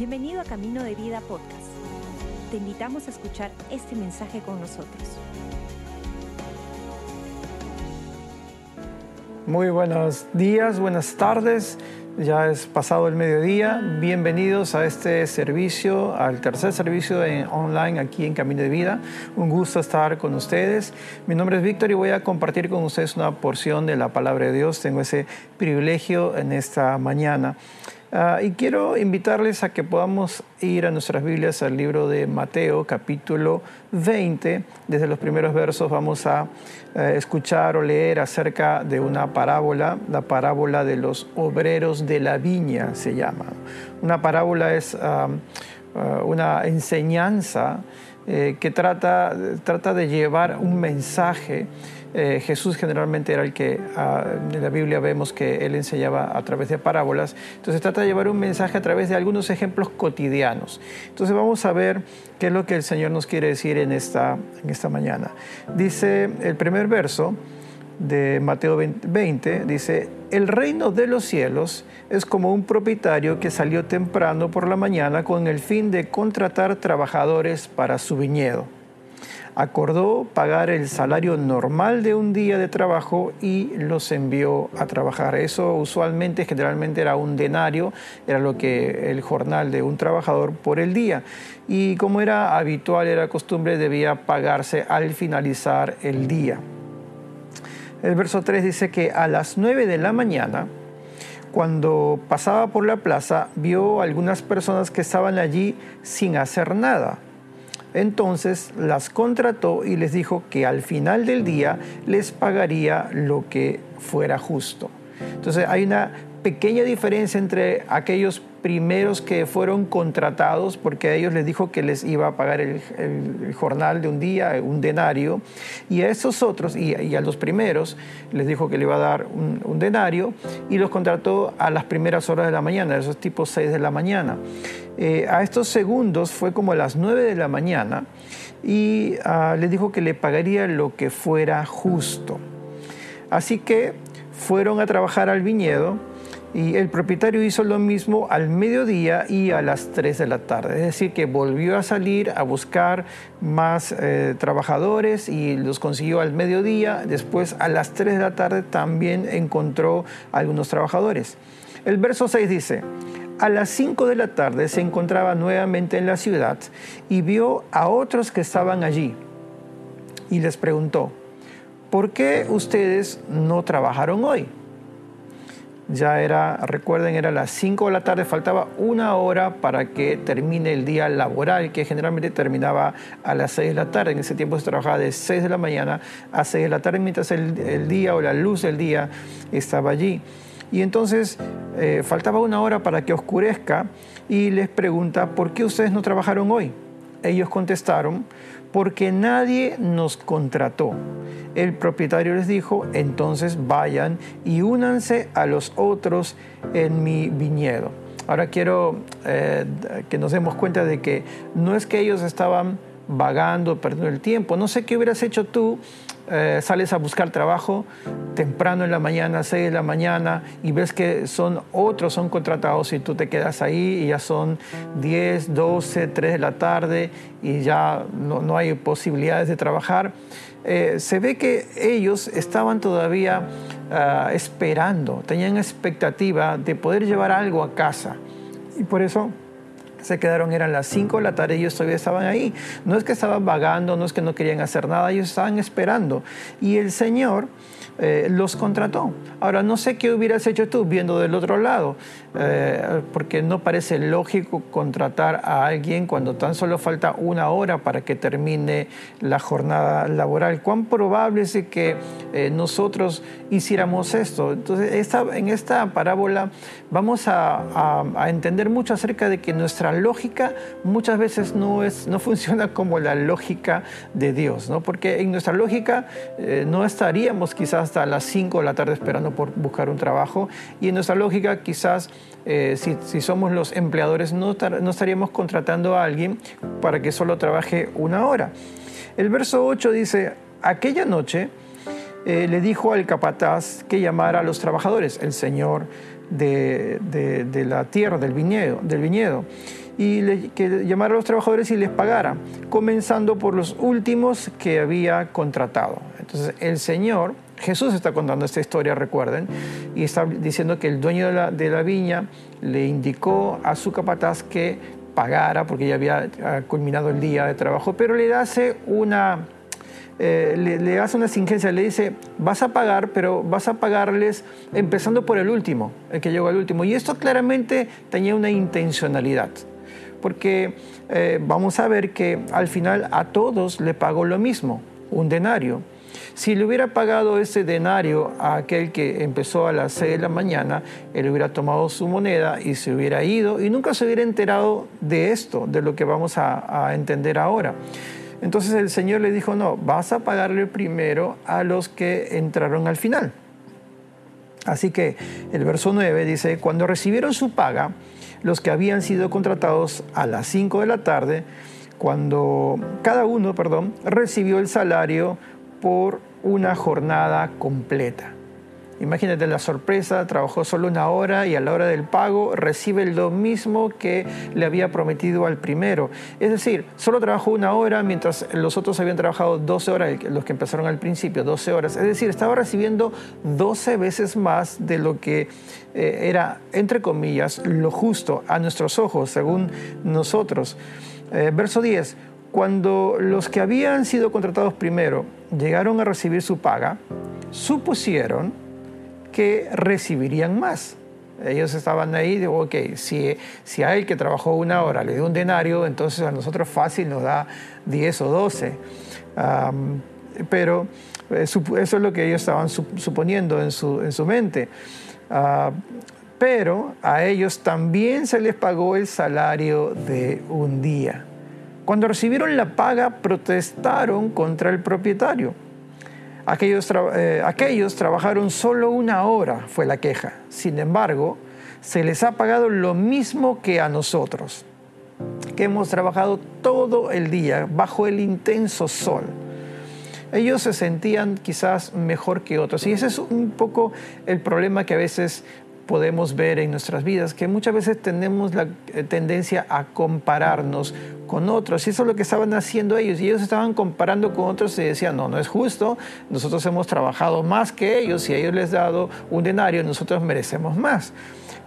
Bienvenido a Camino de Vida Podcast. Te invitamos a escuchar este mensaje con nosotros. Muy buenos días, buenas tardes. Ya es pasado el mediodía. Bienvenidos a este servicio, al tercer servicio en online aquí en Camino de Vida. Un gusto estar con ustedes. Mi nombre es Víctor y voy a compartir con ustedes una porción de la palabra de Dios. Tengo ese privilegio en esta mañana. Ah, y quiero invitarles a que podamos ir a nuestras Biblias al libro de Mateo, capítulo 20. Desde los primeros versos vamos a eh, escuchar o leer acerca de una parábola, la parábola de los obreros de la viña se llama. Una parábola es ah, una enseñanza eh, que trata, trata de llevar un mensaje eh, Jesús generalmente era el que ah, en la Biblia vemos que él enseñaba a través de parábolas. Entonces trata de llevar un mensaje a través de algunos ejemplos cotidianos. Entonces vamos a ver qué es lo que el Señor nos quiere decir en esta, esta mañana. Dice el primer verso de Mateo 20, dice, el reino de los cielos es como un propietario que salió temprano por la mañana con el fin de contratar trabajadores para su viñedo acordó pagar el salario normal de un día de trabajo y los envió a trabajar. Eso usualmente, generalmente era un denario, era lo que el jornal de un trabajador por el día. Y como era habitual, era costumbre, debía pagarse al finalizar el día. El verso 3 dice que a las 9 de la mañana, cuando pasaba por la plaza, vio algunas personas que estaban allí sin hacer nada entonces las contrató y les dijo que al final del día les pagaría lo que fuera justo. Entonces hay una pequeña diferencia entre aquellos primeros que fueron contratados, porque a ellos les dijo que les iba a pagar el, jornal de un día, un denario, y a esos otros, y, a los primeros, les dijo que le iba a dar un, denario, y los contrató a las primeras horas de la mañana, esos tipos 6 de la mañana. Eh, a estos segundos fue como a las 9 de la mañana, y uh, les dijo que le pagaría lo que fuera justo. Así que fueron a trabajar al viñedo, y el propietario hizo lo mismo al mediodía y a las 3 de la tarde. Es decir, que volvió a salir a buscar más eh, trabajadores y los consiguió al mediodía. Después a las 3 de la tarde también encontró algunos trabajadores. El verso 6 dice, a las 5 de la tarde se encontraba nuevamente en la ciudad y vio a otros que estaban allí y les preguntó, ¿por qué ustedes no trabajaron hoy? Ya era, recuerden, era las 5 de la tarde, faltaba una hora para que termine el día laboral, que generalmente terminaba a las 6 de la tarde. En ese tiempo se trabajaba de 6 de la mañana a 6 de la tarde, mientras el, día o la luz del día estaba allí. Y entonces eh, faltaba una hora para que oscurezca y les pregunta, ¿por qué ustedes no trabajaron hoy? Ellos contestaron, porque nadie nos contrató. El propietario les dijo, entonces vayan y únanse a los otros en mi viñedo. Ahora quiero eh, que nos demos cuenta de que no es que ellos estaban vagando, perdiendo el tiempo. No sé qué hubieras hecho tú eh, sales a buscar trabajo temprano en la mañana, 6 de la mañana, y ves que son otros, son contratados y tú te quedas ahí y ya son 10, 12, 3 de la tarde y ya no, hay posibilidades de trabajar. Eh, se ve que ellos estaban todavía ah, esperando, tenían expectativa de poder llevar algo a casa. Y por eso se quedaron, eran las 5 de la tarde y ellos todavía estaban ahí. No es que estaban vagando, no es que no querían hacer nada, ellos estaban esperando. Y el Señor eh, los contrató. Ahora, no sé qué hubieras hecho tú viendo del otro lado, eh, porque no parece lógico contratar a alguien cuando tan solo falta una hora para que termine la jornada laboral. ¿Cuán probable es que eh, nosotros hiciéramos esto? Entonces, en esta parábola vamos a, entender mucho acerca de que nuestra lógica muchas veces no, es, no funciona como la lógica de Dios, ¿no? porque en nuestra lógica no estaríamos quizás hasta las 5 de la tarde esperando por buscar un trabajo. Y en nuestra lógica, quizás eh, si, somos los empleadores, no, no estaríamos contratando a alguien para que solo trabaje una hora. El verso 8 dice, aquella noche eh, le dijo al capataz que llamara a los trabajadores, el señor de, la tierra, del viñedo, del viñedo y que llamara a los trabajadores y les pagara, comenzando por los últimos que había contratado. Entonces el Señor, Jesús está contando esta historia, recuerden, y está diciendo que el dueño de la, viña le indicó a su capataz que pagara, porque ya había culminado el día de trabajo, pero le hace una eh, le, hace una exigencia, le dice, vas a pagar, pero vas a pagarles empezando por el último, el que llegó al último. Y esto claramente tenía una intencionalidad, porque eh, vamos a ver que al final a todos le pagó lo mismo, un denario. Si le hubiera pagado ese denario a aquel que empezó a las 6 de la mañana, él hubiera tomado su moneda y se hubiera ido y nunca se hubiera enterado de esto, de lo que vamos a entender ahora. Entonces el Señor le dijo, no, vas a pagarle primero a los que entraron al final. Así que el verso 9 dice, cuando recibieron su paga, los que habían sido contratados a las 5 de la tarde, cuando cada uno, perdón, recibió el salario por una jornada completa. Imagínate la sorpresa, trabajó solo una hora y a la hora del pago recibe lo mismo que le había prometido al primero. Es decir, solo trabajó una hora mientras los otros habían trabajado 12 horas, los que empezaron al principio, 12 horas. Es decir, estaba recibiendo 12 veces más de lo que eh, era, entre comillas, lo justo a nuestros ojos, según nosotros. Eh, verso 10. Cuando los que habían sido contratados primero llegaron a recibir su paga, supusieron que recibirían más. Ellos estaban ahí, de, ok, si, si a él que trabajó una hora le dio un denario, entonces a nosotros fácil nos da 10 o 12. pero eh, eso es lo que ellos estaban suponiendo en su, en su mente. Ah, pero a ellos también se les pagó el salario de un día. Cuando recibieron la paga, protestaron contra el propietario Aquellos, eh, aquellos trabajaron solo una hora, fue la queja. Sin embargo, se les ha pagado lo mismo que a nosotros, que hemos trabajado todo el día bajo el intenso sol. Ellos se sentían quizás mejor que otros. Y ese es un poco el problema que a veces podemos ver en nuestras vidas, que muchas veces tenemos la eh, tendencia a compararnos con otros. Y eso es lo que estaban haciendo ellos. Y ellos estaban comparando con otros y decían, no, no es justo, nosotros hemos trabajado más que ellos y a ellos les dado un denario, nosotros merecemos más.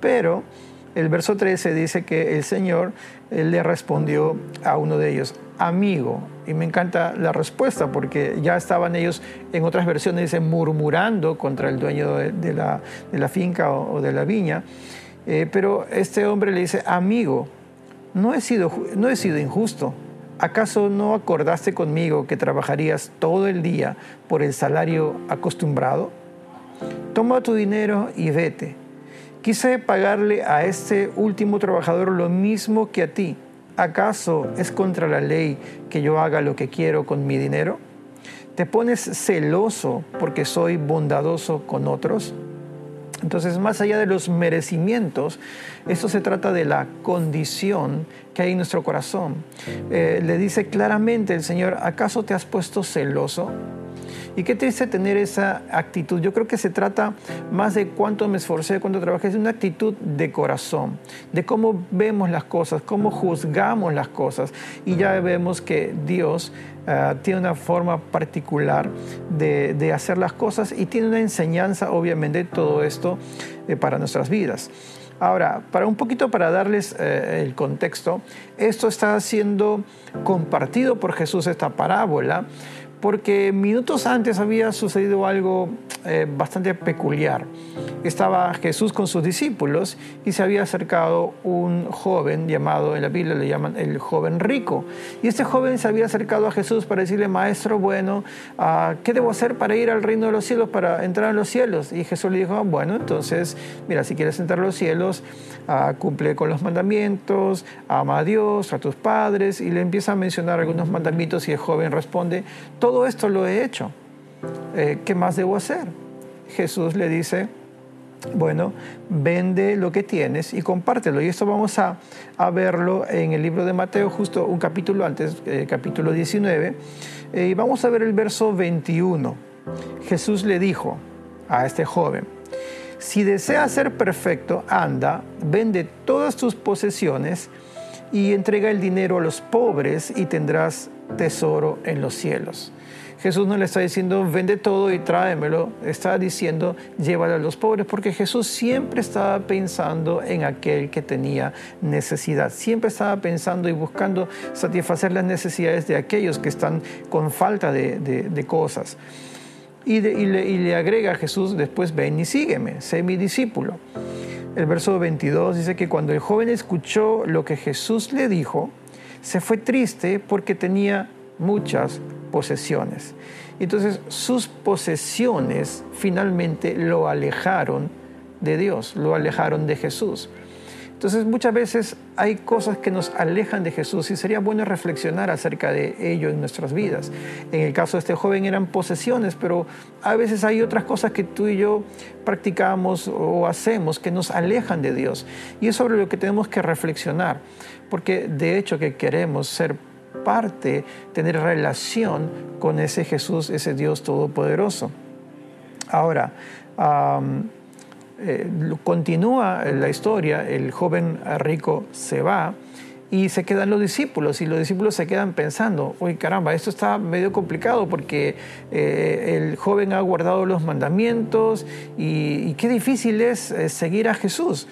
Pero el verso 13 dice que el Señor le respondió a uno de ellos, amigo. Y me encanta la respuesta porque ya estaban ellos en otras versiones, dice, murmurando contra el dueño de, la, finca o, de la viña. Eh, pero este hombre le dice, amigo, no he, sido, no he sido injusto. ¿Acaso no acordaste conmigo que trabajarías todo el día por el salario acostumbrado? Toma tu dinero y vete. Quise pagarle a este último trabajador lo mismo que a ti ¿acaso es contra la ley que yo haga lo que quiero con mi dinero? ¿Te pones celoso porque soy bondadoso con otros? Entonces, más allá de los merecimientos, esto se trata de la condición que hay en nuestro corazón. Eh, le dice claramente el Señor, ¿acaso te has puesto celoso? Y qué triste tener esa actitud. Yo creo que se trata más de cuánto me esforcé, cuánto trabajé, es una actitud de corazón, de cómo vemos las cosas, cómo juzgamos las cosas. Y ya vemos que Dios ah, tiene una forma particular de, hacer las cosas y tiene una enseñanza, obviamente, todo esto eh, para nuestras vidas. Ahora, para un poquito para darles eh, el contexto, esto está siendo compartido por Jesús, esta parábola, porque minutos antes había sucedido algo eh, bastante peculiar. Estaba Jesús con sus discípulos y se había acercado un joven llamado, en la Biblia le llaman el joven rico. Y este joven se había acercado a Jesús para decirle, maestro, bueno, ah, ¿qué debo hacer para ir al reino de los cielos, para entrar en los cielos? Y Jesús le dijo, bueno, entonces, mira, si quieres entrar a los cielos, ah, cumple con los mandamientos, ama a Dios, a tus padres, y le empieza a mencionar algunos mandamientos y el joven responde, esto lo he hecho. Eh, ¿Qué más debo hacer? Jesús le dice, bueno, vende lo que tienes y compártelo. Y esto vamos a, verlo en el libro de Mateo, justo un capítulo antes, eh, capítulo 19. Eh, y vamos a ver el verso 21. Jesús le dijo a este joven, si deseas ser perfecto, anda, vende todas tus posesiones y entrega el dinero a los pobres y tendrás tesoro en los cielos. Jesús no le está diciendo, vende todo y tráemelo, está diciendo, llévalo a los pobres, porque Jesús siempre estaba pensando en aquel que tenía necesidad, siempre estaba pensando y buscando satisfacer las necesidades de aquellos que están con falta de, cosas. Y, le, y le agrega a Jesús después, ven y sígueme, sé mi discípulo. El verso 22 dice que cuando el joven escuchó lo que Jesús le dijo, se fue triste porque tenía muchas posesiones. Entonces sus posesiones finalmente lo alejaron de Dios, lo alejaron de Jesús. Entonces muchas veces hay cosas que nos alejan de Jesús y sería bueno reflexionar acerca de ello en nuestras vidas. En el caso de este joven eran posesiones, pero a veces hay otras cosas que tú y yo practicamos o hacemos que nos alejan de Dios. Y es sobre lo que tenemos que reflexionar, porque de hecho que queremos ser parte, tener relación con ese Jesús, ese Dios todopoderoso. Ahora, eh, continúa la historia, el joven rico se va y se quedan los discípulos y los discípulos se quedan pensando, uy caramba, esto está medio complicado porque eh, el joven ha guardado los mandamientos y, qué difícil es eh, seguir a Jesús.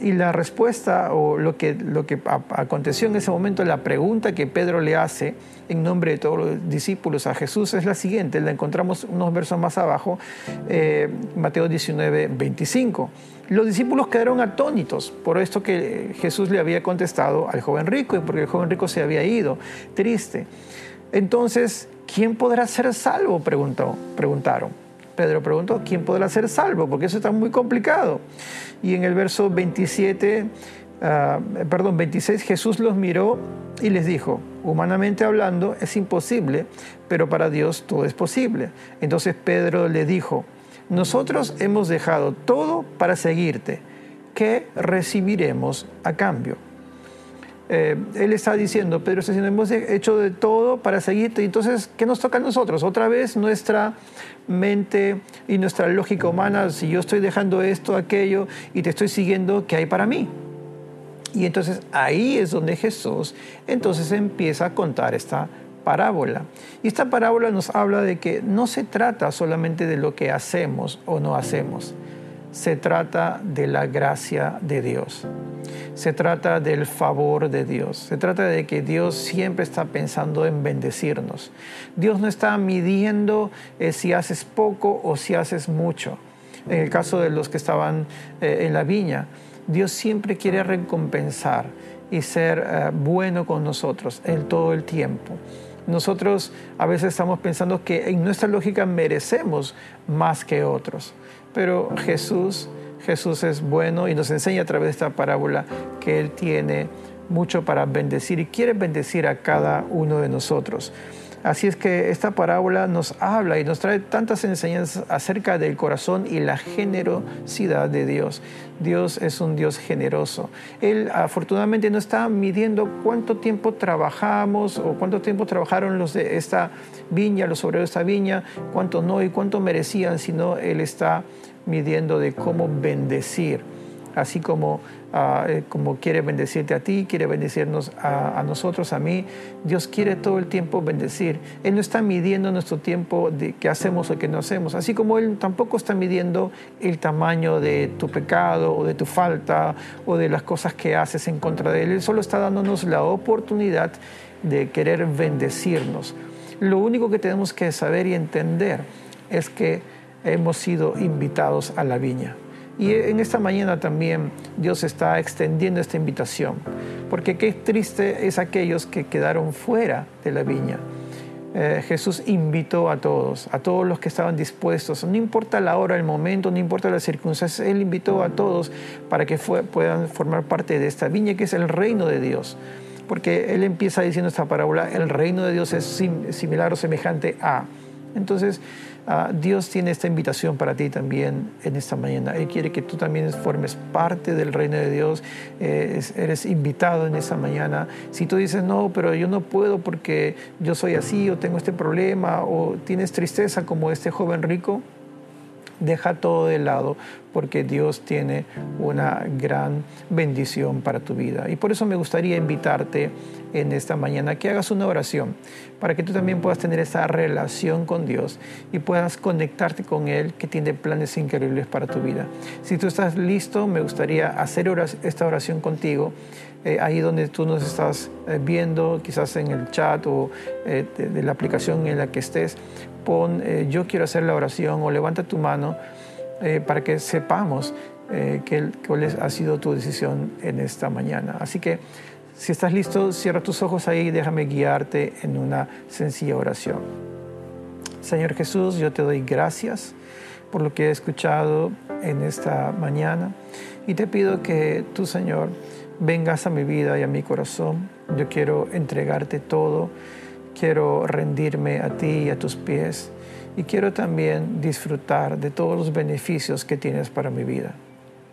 Y la respuesta o lo que, lo que aconteció en ese momento, la pregunta que Pedro le hace en nombre de todos los discípulos a Jesús es la siguiente, la encontramos unos versos más abajo, eh, Mateo 19, 25. Los discípulos quedaron atónitos por esto que Jesús le había contestado al joven rico y porque el joven rico se había ido, triste. Entonces, ¿quién podrá ser salvo? Preguntó, preguntaron. Pedro preguntó, ¿quién podrá ser salvo? Porque eso está muy complicado. Y en el verso 27, ah, perdón, 26, Jesús los miró y les dijo, humanamente hablando es imposible, pero para Dios todo es posible. Entonces Pedro le dijo, nosotros hemos dejado todo para seguirte. ¿Qué recibiremos a cambio? Eh, él está diciendo, Pedro está diciendo, hemos hecho de todo para seguirte. Entonces, ¿qué nos toca a nosotros? Otra vez nuestra mente y nuestra lógica humana, si yo estoy dejando esto, aquello, y te estoy siguiendo, ¿qué hay para mí? Y entonces ahí es donde Jesús entonces empieza a contar esta parábola. Y esta parábola nos habla de que no se trata solamente de lo que hacemos o no hacemos, se trata de la gracia de Dios. Se trata del favor de Dios. Se trata de que Dios siempre está pensando en bendecirnos. Dios no está midiendo eh, si haces poco o si haces mucho. En el caso de los que estaban eh, en la viña, Dios siempre quiere recompensar y ser eh, bueno con nosotros en todo el tiempo. Nosotros a veces estamos pensando que en nuestra lógica merecemos más que otros, pero Jesús, Jesús es bueno y nos enseña a través de esta parábola que Él tiene mucho para bendecir y quiere bendecir a cada uno de nosotros. Así es que esta parábola nos habla y nos trae tantas enseñanzas acerca del corazón y la generosidad de Dios. Dios es un Dios generoso. Él afortunadamente no está midiendo cuánto tiempo trabajamos o cuánto tiempo trabajaron los de esta viña, los obreros de esta viña, cuánto no y cuánto merecían, sino Él está midiendo de cómo bendecir, así como Ah, eh, como quiere bendecirte a ti, quiere bendecirnos a, nosotros, a mí. Dios quiere todo el tiempo bendecir. Él no está midiendo nuestro tiempo de qué hacemos o qué no hacemos, así como Él tampoco está midiendo el tamaño de tu pecado o de tu falta o de las cosas que haces en contra de Él. Él solo está dándonos la oportunidad de querer bendecirnos. Lo único que tenemos que saber y entender es que hemos sido invitados a la viña. Y en esta mañana también Dios está extendiendo esta invitación, porque qué triste es aquellos que quedaron fuera de la viña. Eh, Jesús invitó a todos, a todos los que estaban dispuestos, no importa la hora, el momento, no importa las circunstancias, Él invitó a todos para que puedan formar parte de esta viña que es el reino de Dios. Porque Él empieza diciendo esta parábola, el reino de Dios es similar o semejante a, Entonces, ah, Dios tiene esta invitación para ti también en esta mañana. Él quiere que tú también formes parte del reino de Dios. Eh, eres invitado en esta mañana. Si tú dices, no, pero yo no puedo porque yo soy así o tengo este problema o tienes tristeza como este joven rico, deja todo de lado porque Dios tiene una gran bendición para tu vida. Y por eso me gustaría invitarte en esta mañana que hagas una oración para que tú también puedas tener esa relación con Dios y puedas conectarte con Él que tiene planes increíbles para tu vida. Si tú estás listo, me gustaría hacer esta oración contigo. Eh, ahí donde tú nos estás eh, viendo, quizás en el chat o eh, de, la aplicación en la que estés, pon yo quiero hacer la oración o levanta tu mano para que sepamos que, cuál ha sido tu decisión en esta mañana. Así que si estás listo, cierra tus ojos ahí y déjame guiarte en una sencilla oración. Señor Jesús, yo te doy gracias por lo que he escuchado en esta mañana y te pido que tú, Señor, vengas a mi vida y a mi corazón. Yo quiero entregarte todo, quiero rendirme a ti y a tus pies y quiero también disfrutar de todos los beneficios que tienes para mi vida.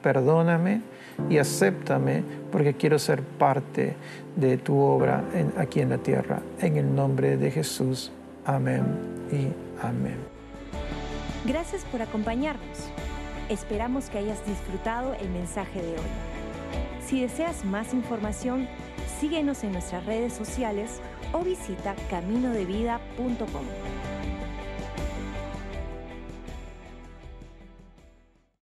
Perdóname y acéptame porque quiero ser parte de tu obra aquí en la tierra. En el nombre de Jesús. Amén y amén. Gracias por acompañarnos. Esperamos que hayas disfrutado el mensaje de hoy. Si deseas más información, síguenos en nuestras redes sociales o visita caminodevida.com.